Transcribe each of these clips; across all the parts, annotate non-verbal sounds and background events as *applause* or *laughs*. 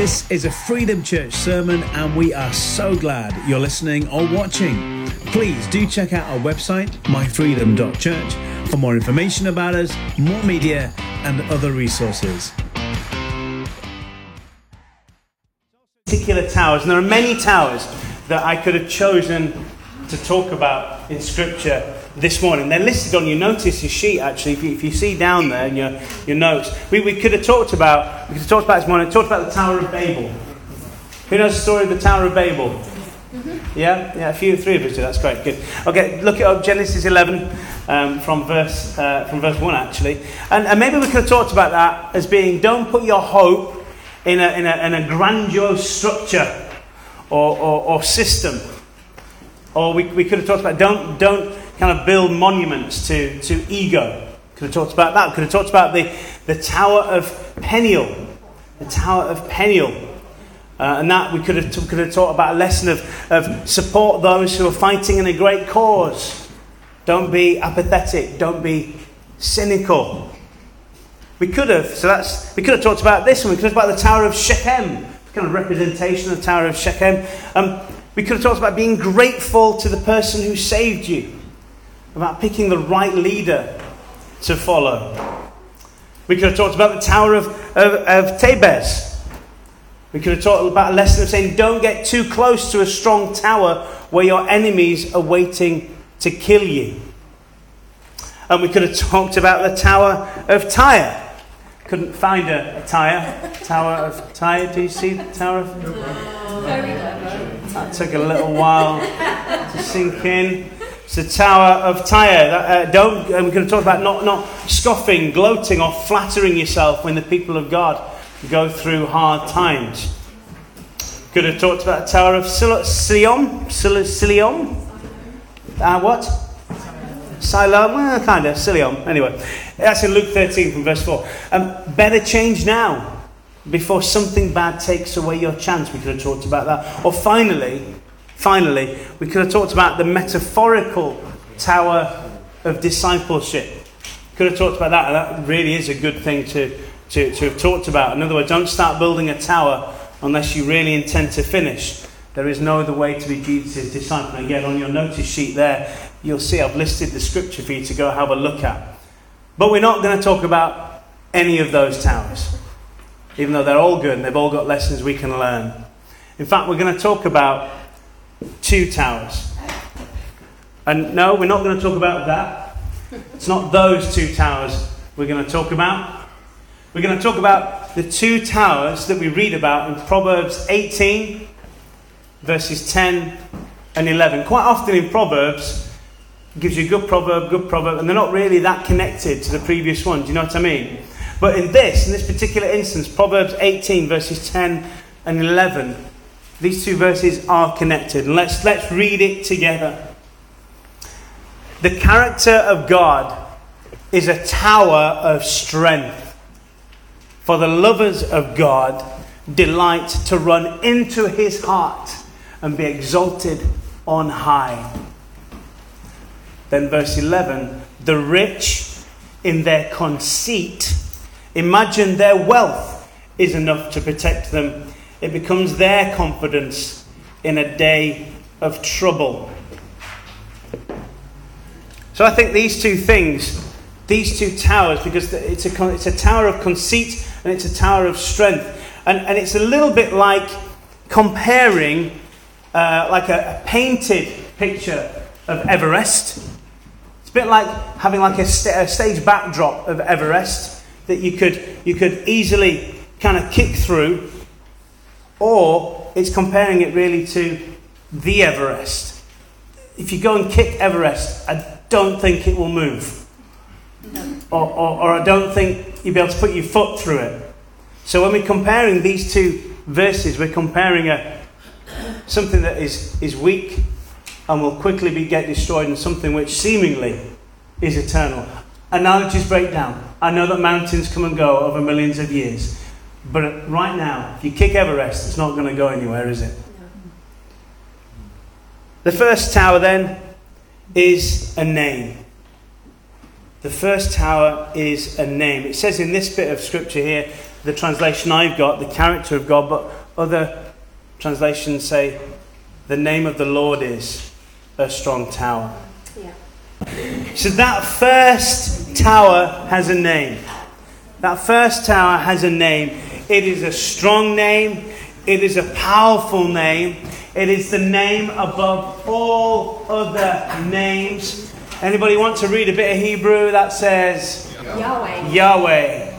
This is a Freedom Church sermon, and we are so glad you're listening or watching. Please do check out our website, myfreedom.church, for more information about us, more media, and other resources. particular towers, and there are many towers that I could have chosen to talk about in Scripture this morning. They're listed on your notice sheet, actually, if you, if you see down there in your, your notes. We, we could have talked about, we could have talked about this morning, talked about the Tower of Babel. Who knows the story of the Tower of Babel? Yeah, yeah, a few, three of us do. That's great, good. Okay, look at Genesis 11 um, from verse uh, from verse one actually, and, and maybe we could have talked about that as being don't put your hope in a, in a, in a grandiose structure or, or, or system. Or we, we could have talked about don't, don't kind of build monuments to, to ego. Could have talked about that. Could have talked about the, the Tower of Peniel. The Tower of Peniel. Uh, and that we could have, t- could have taught about a lesson of, of support those who are fighting in a great cause. Don't be apathetic. Don't be cynical. We could have, so that's, we could have talked about this and we could have talked about the Tower of Shechem, kind of representation of the Tower of Shechem. Um, we could have talked about being grateful to the person who saved you, about picking the right leader to follow. We could have talked about the Tower of, of, of Thebez. We could have talked about a lesson of saying don't get too close to a strong tower where your enemies are waiting to kill you. And we could have talked about the Tower of Tyre couldn't find a, a tyre. Tower of Tyre. Do you see the Tower of? Clever. That took a little while to sink in. It's the Tower of Tyre. Uh, don't. And we're going to talk about not not scoffing, gloating, or flattering yourself when the people of God go through hard times. Could have talked about the Tower of Siloam. Siloam. Uh, what? Siloam, well, kind of, Siloam. Anyway, that's in Luke 13 from verse 4. Um, better change now before something bad takes away your chance. We could have talked about that. Or finally, finally, we could have talked about the metaphorical tower of discipleship. Could have talked about that, and that really is a good thing to, to, to have talked about. In other words, don't start building a tower unless you really intend to finish. There is no other way to be Jesus' disciple. And again, on your notice sheet there, you'll see I've listed the scripture for you to go have a look at. But we're not going to talk about any of those towers, even though they're all good and they've all got lessons we can learn. In fact, we're going to talk about two towers. And no, we're not going to talk about that. It's not those two towers we're going to talk about. We're going to talk about the two towers that we read about in Proverbs 18, verses 10 and 11. Quite often in Proverbs, gives you a good proverb, good proverb, and they're not really that connected to the previous one. Do you know what I mean? But in this, in this particular instance, Proverbs 18, verses 10 and 11, these two verses are connected. Let's, let's read it together. The character of God is a tower of strength. For the lovers of God delight to run into his heart and be exalted on high. Then, verse 11 the rich in their conceit imagine their wealth is enough to protect them. It becomes their confidence in a day of trouble. So I think these two things, these two towers, because it's a, it's a tower of conceit and it's a tower of strength. And, and it's a little bit like comparing uh, like a, a painted picture of Everest it's a bit like having like a, st- a stage backdrop of Everest that you could, you could easily kind of kick through, or it's comparing it really to the Everest. If you go and kick Everest, I don't think it will move. No. Or, or, or I don't think you'll be able to put your foot through it. So when we're comparing these two verses, we're comparing a, something that is, is weak and will quickly be, get destroyed and something which seemingly is eternal. Analogies break down. I know that mountains come and go over millions of years. But right now, if you kick Everest, it's not going to go anywhere, is it? The first tower then is a name. The first tower is a name. It says in this bit of scripture here, the translation I've got, the character of God, but other translations say, the name of the Lord is a strong tower. Yeah. So that first tower has a name. That first tower has a name. It is a strong name. It is a powerful name. It is the name above all other names. Anybody want to read a bit of Hebrew that says Yahweh. Yahweh?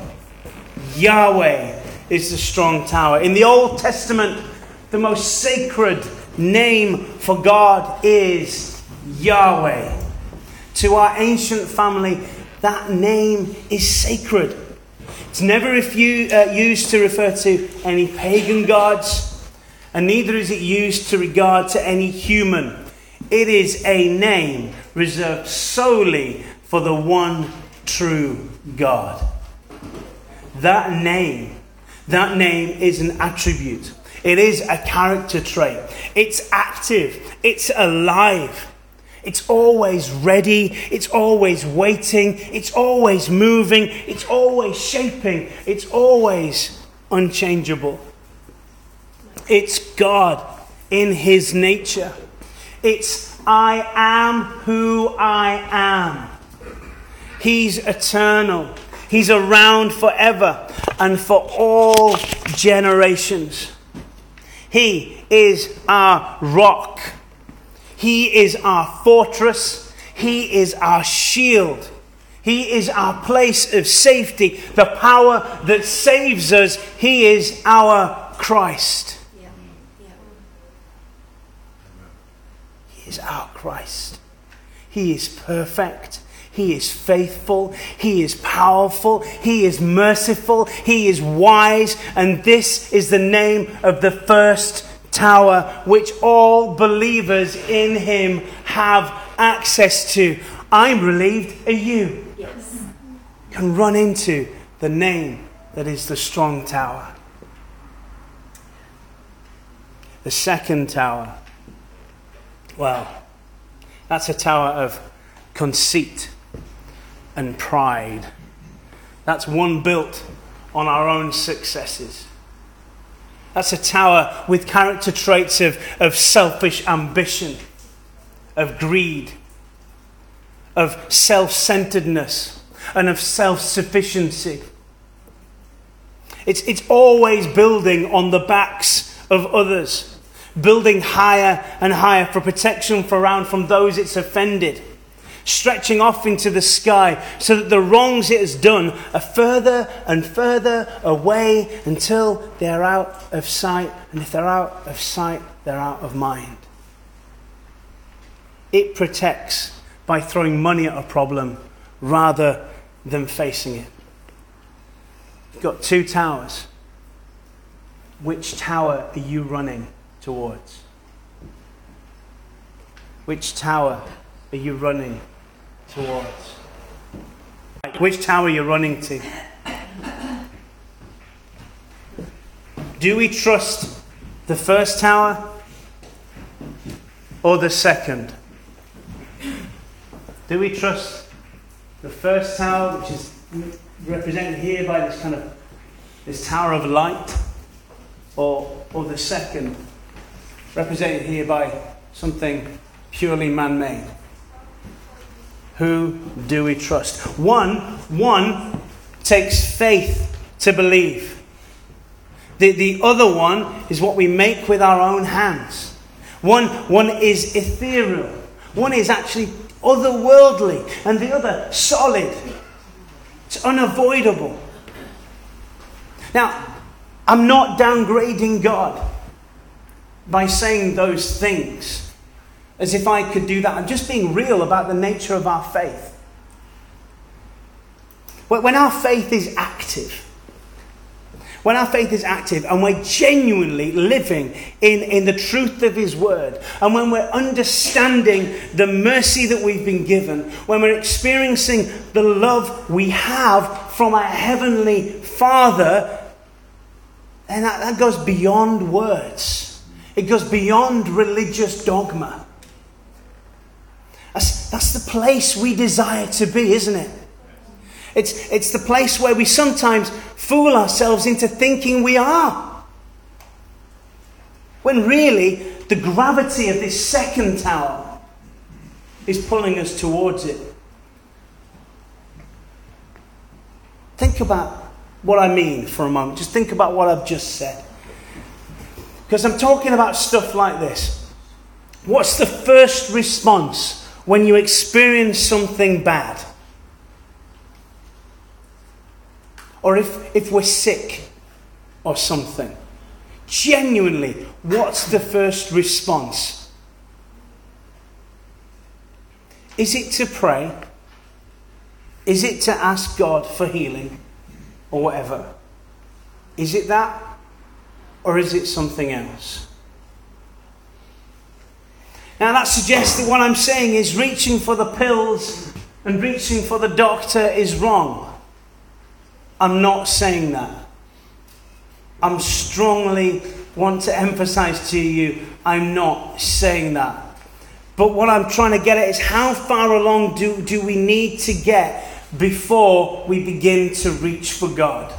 Yahweh is the strong tower. In the Old Testament, the most sacred name for God is Yahweh. To our ancient family, that name is sacred. It's never uh, used to refer to any pagan gods, and neither is it used to regard to any human. It is a name reserved solely for the one true God. That name, that name is an attribute. It is a character trait. It's active. It's alive. It's always ready. It's always waiting. It's always moving. It's always shaping. It's always unchangeable. It's God in His nature. It's I am who I am. He's eternal. He's around forever and for all generations. He is our rock. He is our fortress. He is our shield. He is our place of safety, the power that saves us. He is our Christ. Yeah. Yeah. He is our Christ. He is perfect. He is faithful. He is powerful. He is merciful. He is wise. And this is the name of the first tower which all believers in him have access to. I'm relieved. Are you? Yes. Can run into the name that is the strong tower. The second tower. Well, that's a tower of conceit and pride. That's one built on our own successes. That's a tower with character traits of, of selfish ambition, of greed, of self centeredness, and of self sufficiency. It's, it's always building on the backs of others, building higher and higher for protection for around from those it's offended stretching off into the sky so that the wrongs it has done are further and further away until they're out of sight. And if they're out of sight, they're out of mind. It protects by throwing money at a problem rather than facing it. You've got two towers. Which tower are you running towards? Which tower are you running towards? Which tower are you running to? Do we trust the first tower or the second? Do we trust the first tower, which is represented here by this kind of this tower of light, or, or the second, represented here by something purely man-made? Who do we trust? One, one takes faith to believe. The, the other one is what we make with our own hands. One, one is ethereal. One is actually otherworldly, and the other solid. It's unavoidable. Now, I'm not downgrading God by saying those things as if I could do that. I'm just being real about the nature of our faith. When our faith is active, when our faith is active and we're genuinely living in, in the truth of His Word, and when we're understanding the mercy that we've been given, when we're experiencing the love we have from our Heavenly Father, then that, that goes beyond words. It goes beyond religious dogma. That's, that's the place we desire to be, isn't it? It's, it's the place where we sometimes fool ourselves into thinking we are. When really, the gravity of this second tower is pulling us towards it. Think about what I mean for a moment. Just think about what I've just said. Because I'm talking about stuff like this. What's the first response when you experience something bad? Or if, if we're sick or something? Genuinely, what's the first response? Is it to pray? Is it to ask God for healing or whatever? Is it that? Or is it something else? Now, that suggests that what I'm saying is reaching for the pills and reaching for the doctor is wrong. I'm not saying that. I'm strongly want to emphasize to you, I'm not saying that. But what I'm trying to get at is how far along do, do we need to get before we begin to reach for God?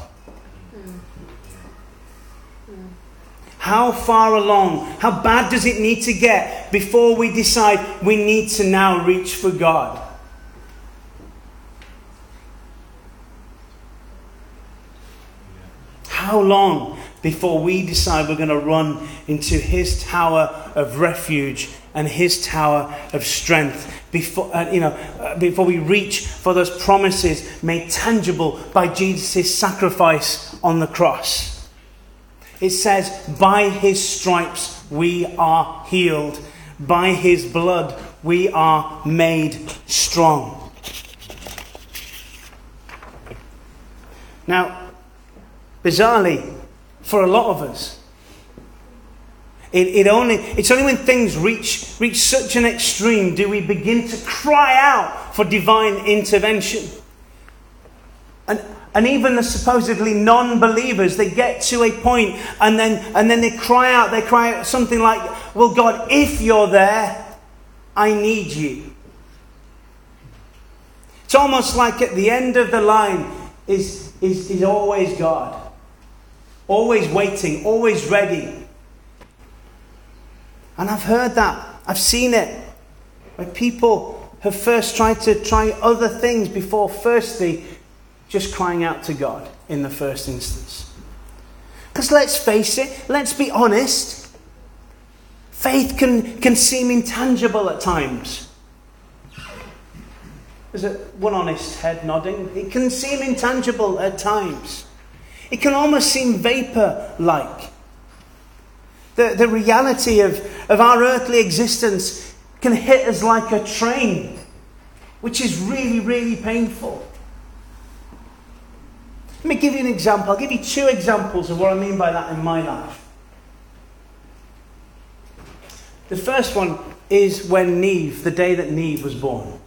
How far along? How bad does it need to get before we decide we need to now reach for God? How long before we decide we're going to run into His tower of refuge and His tower of strength? Before, uh, you know, uh, before we reach for those promises made tangible by Jesus' sacrifice on the cross. It says, By his stripes we are healed, by his blood we are made strong. Now, bizarrely, for a lot of us, it, it only, it's only when things reach, reach such an extreme do we begin to cry out for divine intervention. And and even the supposedly non believers, they get to a point and then, and then they cry out. They cry out something like, Well, God, if you're there, I need you. It's almost like at the end of the line is, is, is always God. Always waiting, always ready. And I've heard that. I've seen it. Where people have first tried to try other things before firstly just crying out to God in the first instance. Because let's face it, let's be honest, faith can, can seem intangible at times. There's a, one honest head nodding. It can seem intangible at times. It can almost seem vapor like. The, the reality of, of our earthly existence can hit us like a train, which is really, really painful. Let me give you an example. I'll give you two examples of what I mean by that in my life. The first one is when Neve, the day that Neve was born.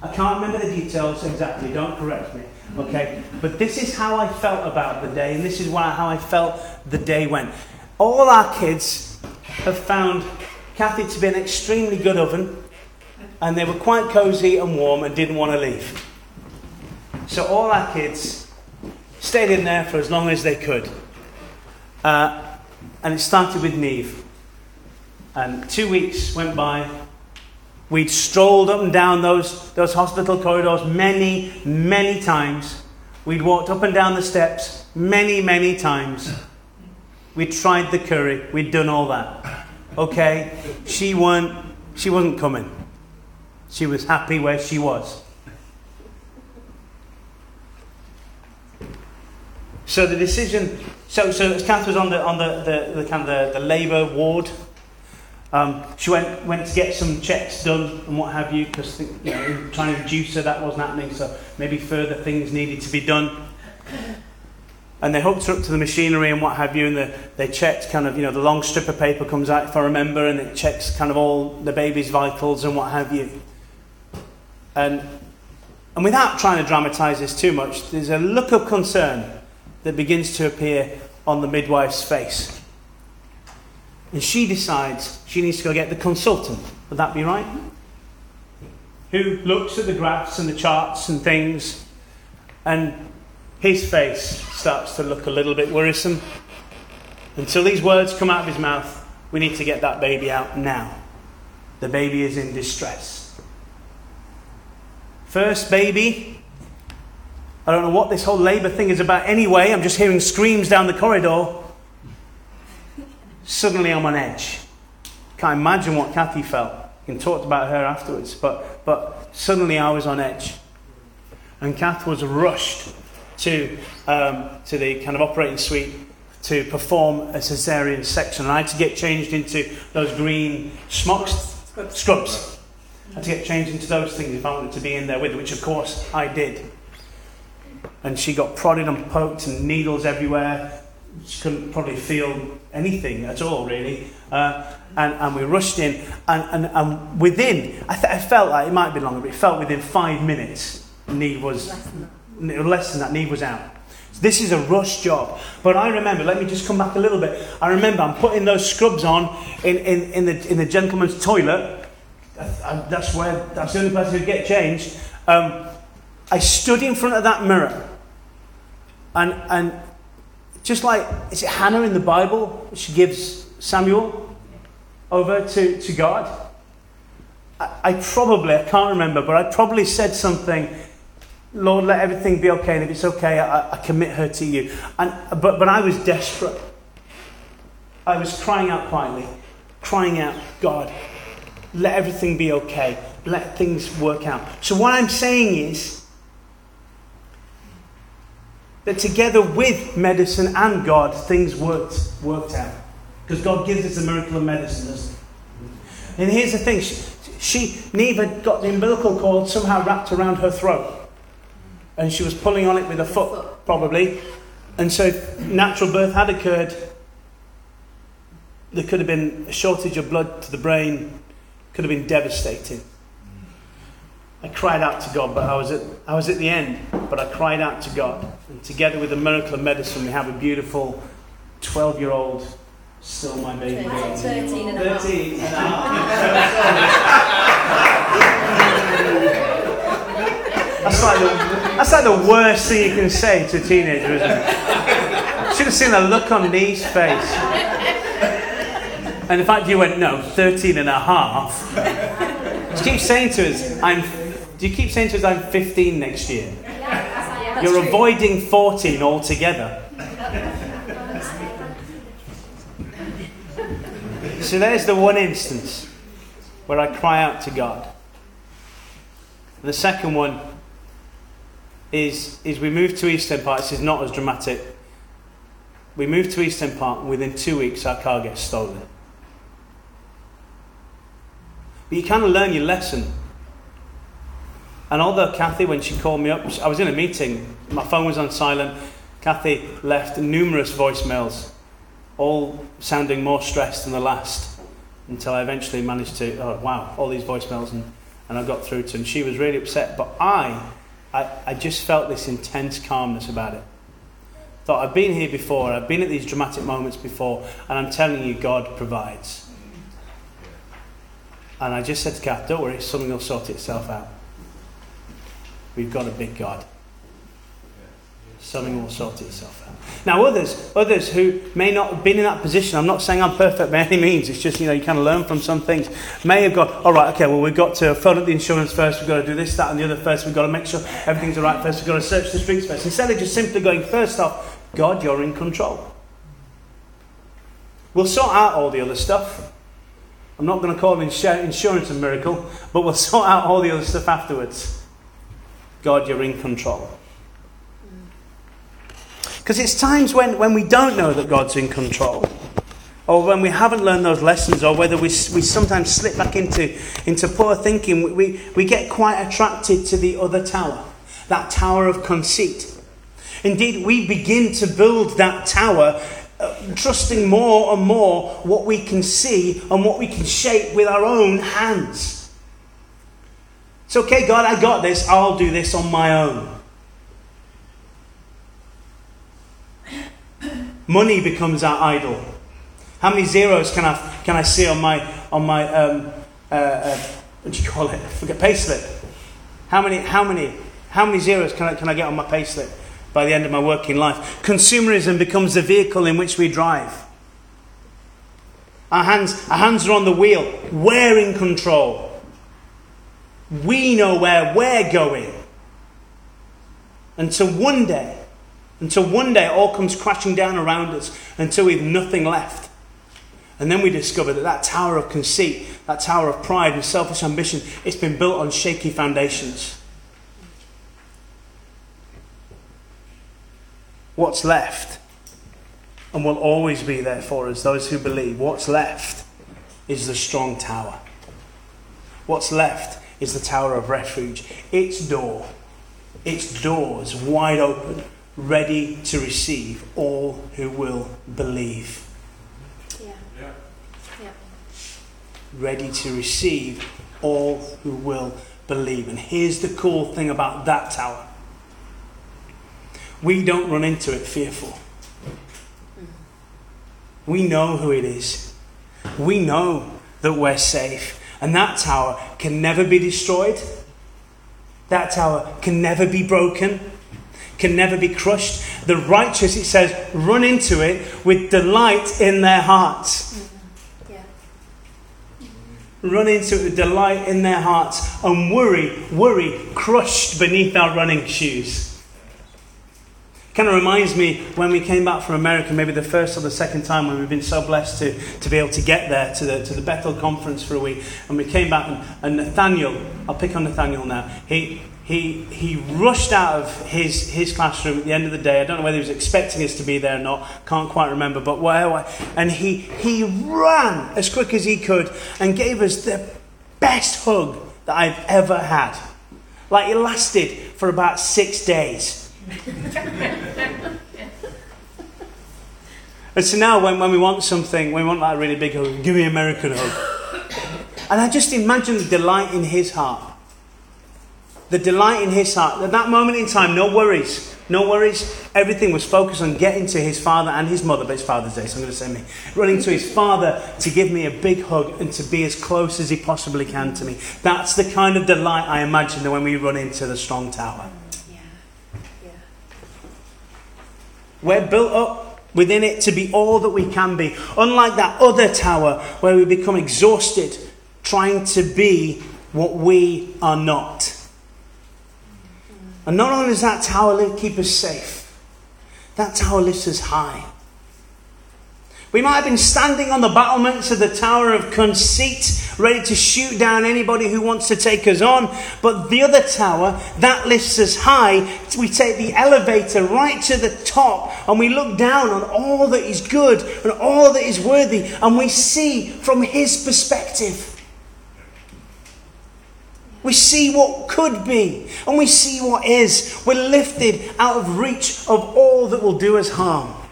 I can't remember the details exactly, don't correct me, okay? But this is how I felt about the day, and this is why, how I felt the day went. All our kids have found Kathy to be an extremely good oven, and they were quite cosy and warm and didn't want to leave. So all our kids stayed in there for as long as they could. Uh, and it started with Neve. And two weeks went by. We'd strolled up and down those, those hospital corridors many, many times. We'd walked up and down the steps many, many times. We'd tried the curry. We'd done all that. Okay? She, weren't, she wasn't coming. She was happy where she was. So the decision, so, so Kath was on the, on the, the, the kind of the, the labour ward. Um, she went, went to get some checks done and what have you, because you know, trying to reduce her, that wasn't happening, so maybe further things needed to be done. And they hooked her up to the machinery and what have you, and the, they checked kind of, you know, the long strip of paper comes out, if I remember, and it checks kind of all the baby's vitals and what have you. And, and without trying to dramatise this too much, there's a look of concern that begins to appear on the midwife's face. And she decides she needs to go get the consultant. Would that be right? who looks at the graphs and the charts and things, and his face starts to look a little bit worrisome. Until these words come out of his mouth, we need to get that baby out now. The baby is in distress. First baby, I don't know what this whole labour thing is about anyway. I'm just hearing screams down the corridor. Suddenly I'm on edge. Can't imagine what Kathy felt. Can talk about her afterwards. But, but suddenly I was on edge. And Kath was rushed to, um, to the kind of operating suite to perform a cesarean section. And I had to get changed into those green smocks, scrubs. I had to get changed into those things if I wanted to be in there with her, which of course I did. And she got prodded and poked and needles everywhere. She couldn't probably feel anything at all, really. Uh, and, and we rushed in, and, and, and within, I, th- I felt like it might be longer, but it felt within five minutes, Neve was less than that, less than that Neve was out. So this is a rush job. But I remember, let me just come back a little bit. I remember I'm putting those scrubs on in, in, in, the, in the gentleman's toilet. That's where, that's the only place to get changed. Um, I stood in front of that mirror, and, and just like, is it Hannah in the Bible? She gives Samuel over to, to God. I, I probably, I can't remember, but I probably said something Lord, let everything be okay, and if it's okay, I, I, commit her to you. And, but, but I was desperate. I was crying out quietly, crying out, God, let everything be okay. Let things work out. So, what I'm saying is that together with medicine and God, things worked, worked out. Because God gives us a miracle of medicine, he? And here's the thing she, she Neve had got the umbilical cord somehow wrapped around her throat. And she was pulling on it with her foot, probably. And so, natural birth had occurred. There could have been a shortage of blood to the brain, could have been devastating. I cried out to God, but I was, at, I was at the end, but I cried out to God. And together with the miracle of medicine, we have a beautiful 12 year old, still my baby. 13 and a half. 13 and a half. That's like, the, that's like the worst thing you can say to a teenager, isn't it? Should have seen the look on Nee's face. And in fact, you went, no, 13 and a half. Just keep saying to us, I'm, do you keep saying to us, I'm 15 next year? Yeah, You're avoiding 14 altogether. So there's the one instance where I cry out to God. The second one is, is we moved to Eastern Park. This is not as dramatic. We moved to Eastern Park, and within two weeks, our car gets stolen. But you kind of learn your lesson. And although Kathy, when she called me up, I was in a meeting, my phone was on silent. Kathy left numerous voicemails, all sounding more stressed than the last, until I eventually managed to, oh wow, all these voicemails, and, and I got through to her. And she was really upset, but I I, I just felt this intense calmness about it. Thought, I've been here before, I've been at these dramatic moments before, and I'm telling you, God provides. And I just said to Kath, don't worry, something will sort itself out. We've got a big God. Something will sort itself out. Now, others, others who may not have been in that position, I'm not saying I'm perfect by any means, it's just, you know, you kind of learn from some things, may have gone, all right, okay, well, we've got to phone up the insurance first, we've got to do this, that, and the other first, we've got to make sure everything's all right first, we've got to search the streets first. Instead of just simply going, first off, God, you're in control. We'll sort out all the other stuff. I'm not going to call insurance a miracle, but we'll *laughs* sort out all the other stuff afterwards. God, you're in control. Because it's times when, when we don't know that God's in control, or when we haven't learned those lessons, or whether we, we sometimes slip back into, into poor thinking, we, we get quite attracted to the other tower, that tower of conceit. Indeed, we begin to build that tower, uh, trusting more and more what we can see and what we can shape with our own hands. It's okay, God, I got this, I'll do this on my own. Money becomes our idol. How many zeros can I, can I see on my, on my um, uh, uh, what do you call it? Forget, payslip. How many, how many, how many zeros can I, can I get on my payslip by the end of my working life? Consumerism becomes the vehicle in which we drive. Our hands, our hands are on the wheel. We're in control. We know where we're going. Until one day, until one day it all comes crashing down around us until we've nothing left. And then we discover that that tower of conceit, that tower of pride and selfish ambition, it's been built on shaky foundations. What's left, and will always be there for us, those who believe, what's left is the strong tower. What's left is the tower of refuge. Its door, its doors wide open, ready to receive all who will believe. Yeah. Yeah. yeah. ready to receive all who will believe. And here's the cool thing about that tower we don't run into it fearful. Mm. We know who it is, we know that we're safe. And that tower can never be destroyed, that tower can never be broken. Can never be crushed. The righteous, it says, run into it with delight in their hearts. Mm-hmm. Yeah. run into it with delight in their hearts and worry, worry crushed beneath our running shoes. Kind of reminds me when we came back from America, maybe the first or the second time when we've been so blessed to, to be able to get there to the, to the Bethel conference for a week. And we came back, and, and Nathaniel, I'll pick on Nathaniel now, he, he, he rushed out of his, his classroom at the end of the day. I don't know whether he was expecting us to be there or not, can't quite remember, but whatever. And he, he ran as quick as he could and gave us the best hug that I've ever had. Like it lasted for about six days. *laughs* and so now, when, when we want something, when we want that really big hug, give me an American hug. And I just imagine the delight in his heart. The delight in his heart. At that moment in time, no worries. No worries. Everything was focused on getting to his father and his mother, but it's Father's Day, so I'm going to say me. Running to his father to give me a big hug and to be as close as he possibly can to me. That's the kind of delight I imagine when we run into the strong tower. Yeah. Yeah. We're built up within it to be all that we can be. Unlike that other tower where we become exhausted trying to be what we are not. And not only does that tower keep us safe, that tower lifts us high. We might have been standing on the battlements of the Tower of Conceit, ready to shoot down anybody who wants to take us on. But the other tower, that lifts us high. We take the elevator right to the top and we look down on all that is good and all that is worthy. And we see from his perspective. We see what could be and we see what is. We're lifted out of reach of all that will do us harm.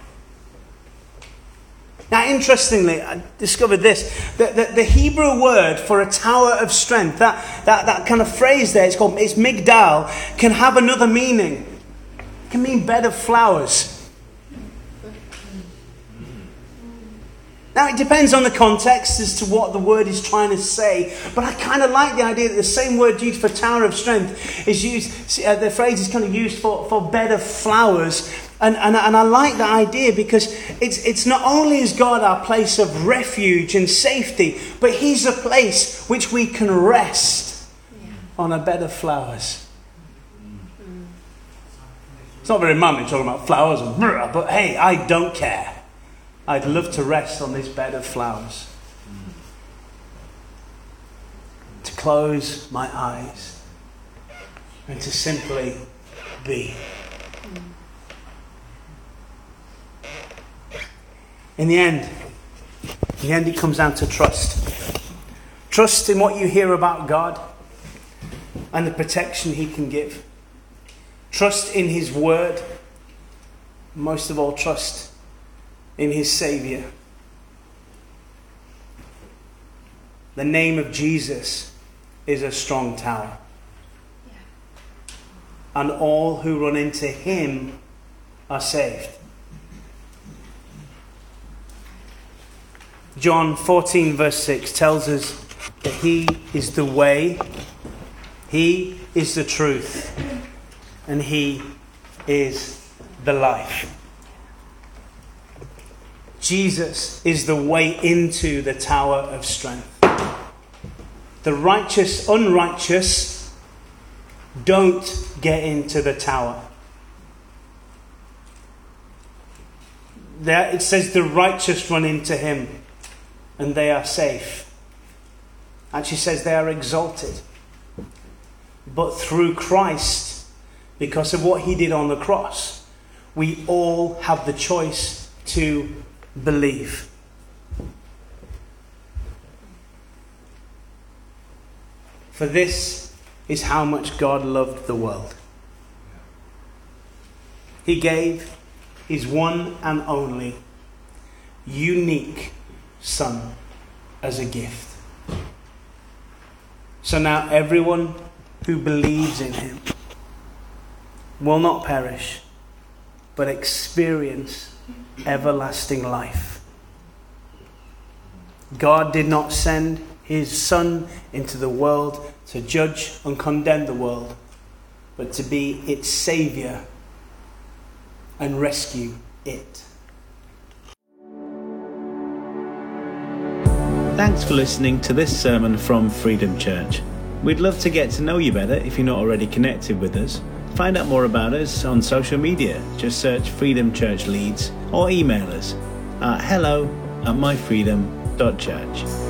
Now, interestingly, I discovered this that the, the, Hebrew word for a tower of strength, that, that, that kind of phrase there, it's called it's migdal, can have another meaning. It can mean bed of flowers. Now, it depends on the context as to what the word is trying to say, but I kind of like the idea that the same word used for tower of strength is used, uh, the phrase is kind of used for, for bed of flowers. And, and, and I like that idea because it's, it's not only is God our place of refuge and safety, but He's a place which we can rest on a bed of flowers. It's not very manly talking about flowers, and brr, but hey, I don't care. I'd love to rest on this bed of flowers. To close my eyes and to simply be. In the end, in the end, it comes down to trust. Trust in what you hear about God and the protection He can give. Trust in His Word. Most of all, trust in His Savior. The name of Jesus is a strong tower. And all who run into Him are saved. John 14, verse 6 tells us that He is the way, He is the truth, and He is the life. Jesus is the way into the tower of strength. The righteous, unrighteous, don't get into the tower. There it says the righteous run into him and they are safe. And she says they are exalted. But through Christ, because of what he did on the cross, we all have the choice to believe. For this is how much God loved the world. He gave his one and only unique Son as a gift. So now everyone who believes in him will not perish, but experience everlasting life. God did not send his Son into the world to judge and condemn the world, but to be its Saviour and rescue it. Thanks for listening to this sermon from Freedom Church. We'd love to get to know you better if you're not already connected with us. Find out more about us on social media. Just search Freedom Church Leeds or email us at hello at myfreedom.church.